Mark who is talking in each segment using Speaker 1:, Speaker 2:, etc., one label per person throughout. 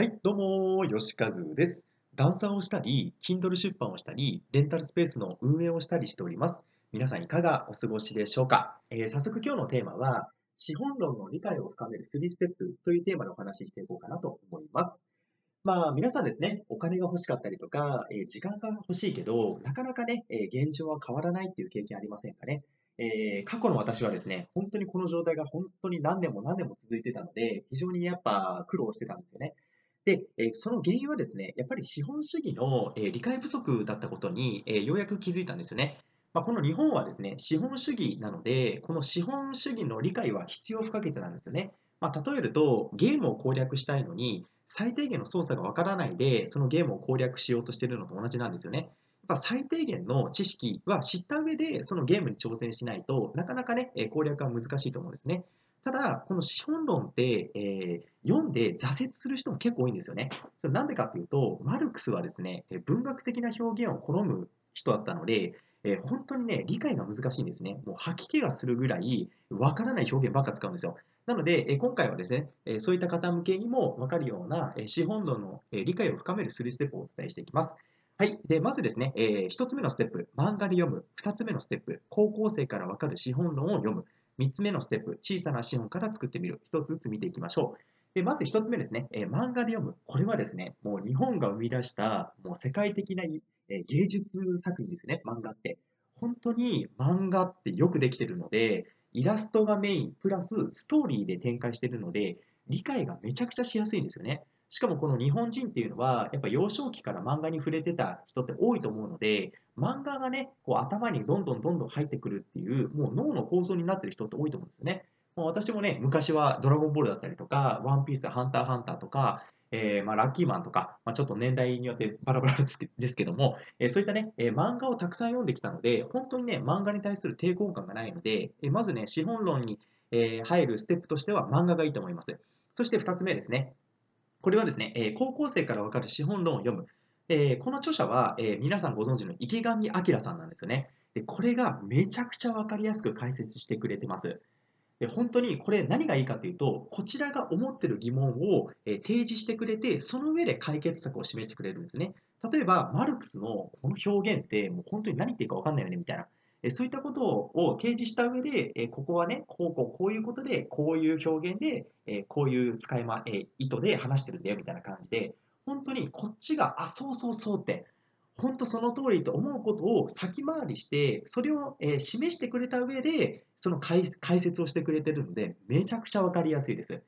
Speaker 1: はい、どうも、よしかずです。ダンサーをしたり、Kindle 出版をしたり、レンタルスペースの運営をしたりしております。皆さんいかがお過ごしでしょうか、えー、早速今日のテーマは、資本論の理解を深める3ステップというテーマでお話ししていこうかなと思います。まあ、皆さんですね、お金が欲しかったりとか、えー、時間が欲しいけど、なかなかね、えー、現状は変わらないっていう経験ありませんかね？えー、過去の私はですね、本当にこの状態が本当に何年も何年も続いてたので、非常にやっぱ苦労してたんですよね。で、えその原因はですね、やっぱり資本主義の、え理解不足だったことに、えようやく気づいたんですよね。まあ、この日本はですね、資本主義なので、この資本主義の理解は必要不可欠なんですよね。まあ、例えると、ゲームを攻略したいのに、最低限の操作がわからないで、そのゲームを攻略しようとしているのと同じなんですよね。やっぱ最低限の知識は知った上で、そのゲームに挑戦しないとなかなかね、攻略は難しいと思うんですね。ただ、この資本論って、えー、読んで挫折する人も結構多いんですよね。それなんでかっていうと、マルクスはですね、文学的な表現を好む人だったので、えー、本当にね、理解が難しいんですね。もう吐き気がするぐらい、わからない表現ばっか使うんですよ。なので、えー、今回はですね、えー、そういった方向けにもわかるような、えー、資本論の、えー、理解を深める3ステップをお伝えしていきます。はい。で、まずですね、えー、1つ目のステップ、漫画で読む。2つ目のステップ、高校生からわかる資本論を読む。3つ目のステップ、小さな資本から作ってみる。1つずつ見ていきましょう。でまず1つ目ですね、えー、漫画で読む。これはですね、もう日本が生み出したもう世界的な、えー、芸術作品ですね、漫画って。本当に漫画ってよくできてるので、イラストがメイン、プラスストーリーで展開してるので、理解がめちゃくちゃしやすいんですよね。しかもこの日本人っていうのは、やっぱ幼少期から漫画に触れてた人って多いと思うので、漫画がね、こう頭にどんどんどんどん入ってくるっていう、もう脳の構造になってる人って多いと思うんですよね。もう私もね、昔はドラゴンボールだったりとか、ワンピース、ハンターハンターとか、えー、まあ、ラッキーマンとか、まあ、ちょっと年代によってバラバラですけども、えー、そういったね、えー、漫画をたくさん読んできたので、本当にね、漫画に対する抵抗感がないので、えまずね、資本論に、え入るステップとしては漫画がいいと思います。そして2つ目ですね、これはですね、え高校生からわかる資本論を読む。えこの著者は、え皆さんご存知の池上彰さんなんですよね。でこれがめちゃくちゃわかりやすく解説してくれてます。で本当にこれ何がいいかというと、こちらが思ってる疑問を、え提示してくれて、その上で解決策を示してくれるんですね。例えば、マルクスのこの表現ってもう本当に何言っていいかわかんないよねみたいな。そういったことを提示した上で、ここはね、こうこうこういうことで、こういう表現で、こういう使い、ま、意図で話してるんだよみたいな感じで、本当にこっちが、あ、そうそうそうって、本当その通りと思うことを先回りして、それを示してくれた上で、その解説をしてくれてるので、めちゃくちゃわかりやすいです。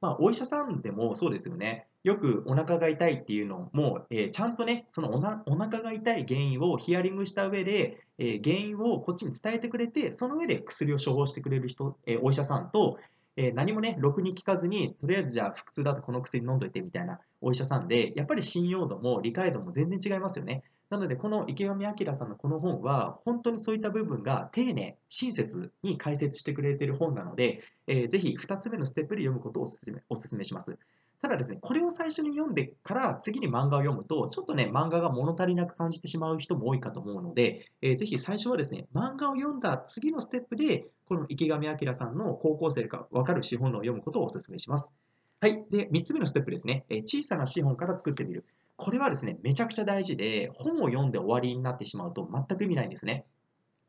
Speaker 1: まあ、お医者さんでもそうですよね。よくお腹が痛いっていうのも、えー、ちゃんとね、そのおなお腹が痛い原因をヒアリングした上で、えー、原因をこっちに伝えてくれて、その上で薬を処方してくれる人、えー、お医者さんと、え何もね、ろくに聞かずに、とりあえずじゃあ腹痛だとこの薬飲んどいてみたいなお医者さんで、やっぱり信用度も理解度も全然違いますよね。なので、この池上彰さんのこの本は、本当にそういった部分が丁寧、親切に解説してくれている本なので、えー、ぜひ2つ目のステップで読むことをお勧めお勧めします。ただですね、これを最初に読んでから次に漫画を読むと、ちょっとね、漫画が物足りなく感じてしまう人も多いかと思うので、えー、ぜひ最初はですね、漫画を読んだ次のステップで、この池上彰さんの高校生がわかる資本論を読むことをお勧めします。はい。で、3つ目のステップですね、えー、小さな資本から作ってみる。これはですね、めちゃくちゃ大事で、本を読んで終わりになってしまうと全く意味ないんですね。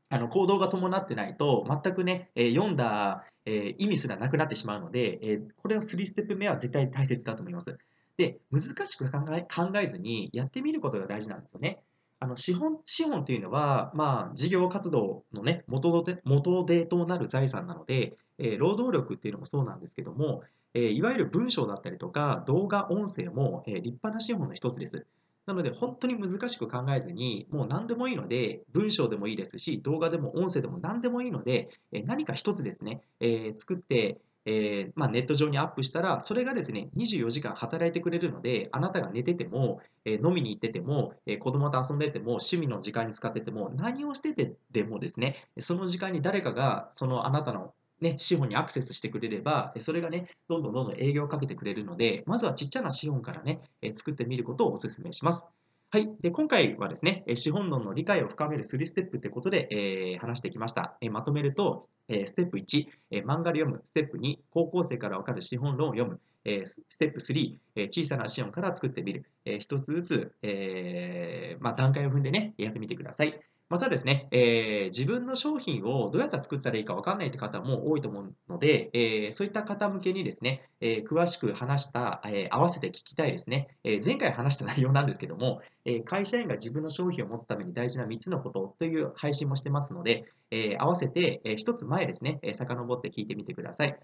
Speaker 1: あの行動が伴ってないと、全くね、えー、読んだ、えー、意味すらなくなってしまうので、えー、これは3ステップ目は絶対大切だと思います。で、難しく考え考えずにやってみることが大事なんですよね。あの資本資本というのは、まあ、事業活動の、ね、元で元手となる財産なので、えー、労働力っていうのもそうなんですけども、えー、いわゆる文章だったりとか動画、音声も、えー、立派な資本の一つです。なので、本当に難しく考えずに、もう何でもいいので、文章でもいいですし、動画でも音声でも何でもいいので、え何か一つですね、えー、作って、えー、まあ、ネット上にアップしたら、それがですね、24時間働いてくれるので、あなたが寝てても、えー、飲みに行ってても、えー、子供と遊んでても、趣味の時間に使ってても、何をしててでもですね、その時間に誰かが、そのあなたのね、資本にアクセスしてくれれば、それがね、どんどんどんどん営業をかけてくれるので、まずはちっちゃな資本からね、作ってみることをお勧めします。はい。で、今回はですね、資本論の理解を深める3ステップということで、えー、話してきました。え、まとめると、え、ステップ1、え、漫画で読む。ステップ2、高校生からわかる資本論を読む。えステップ3、え小さな資本から作ってみる。え一つずつ、えまあ、段階を踏んでね、やってみてください。またですね、えー自分の商品をどうやって作ったらいいか分かんないって方も多いと思うので、えーそういった方向けにですね、えー詳しく話した、え合わせて聞きたいですね、え前回話した内容なんですけども、え会社員が自分の商品を持つために大事な3つのことという配信もしてますので、え合わせて、え1つ前ですね、え遡って聞いてみてください。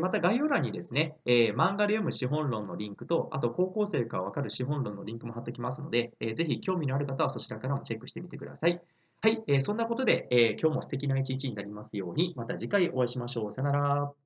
Speaker 1: また概要欄にですね、えー漫画で読む資本論のリンクと、あと高校生からわかる資本論のリンクも貼っておきますので、えーぜひ興味のある方はそちらからもチェックしてみてください。はい、えーそんなことで、えー今日も素敵な一日になりますように、また次回お会いしましょう。さよなら。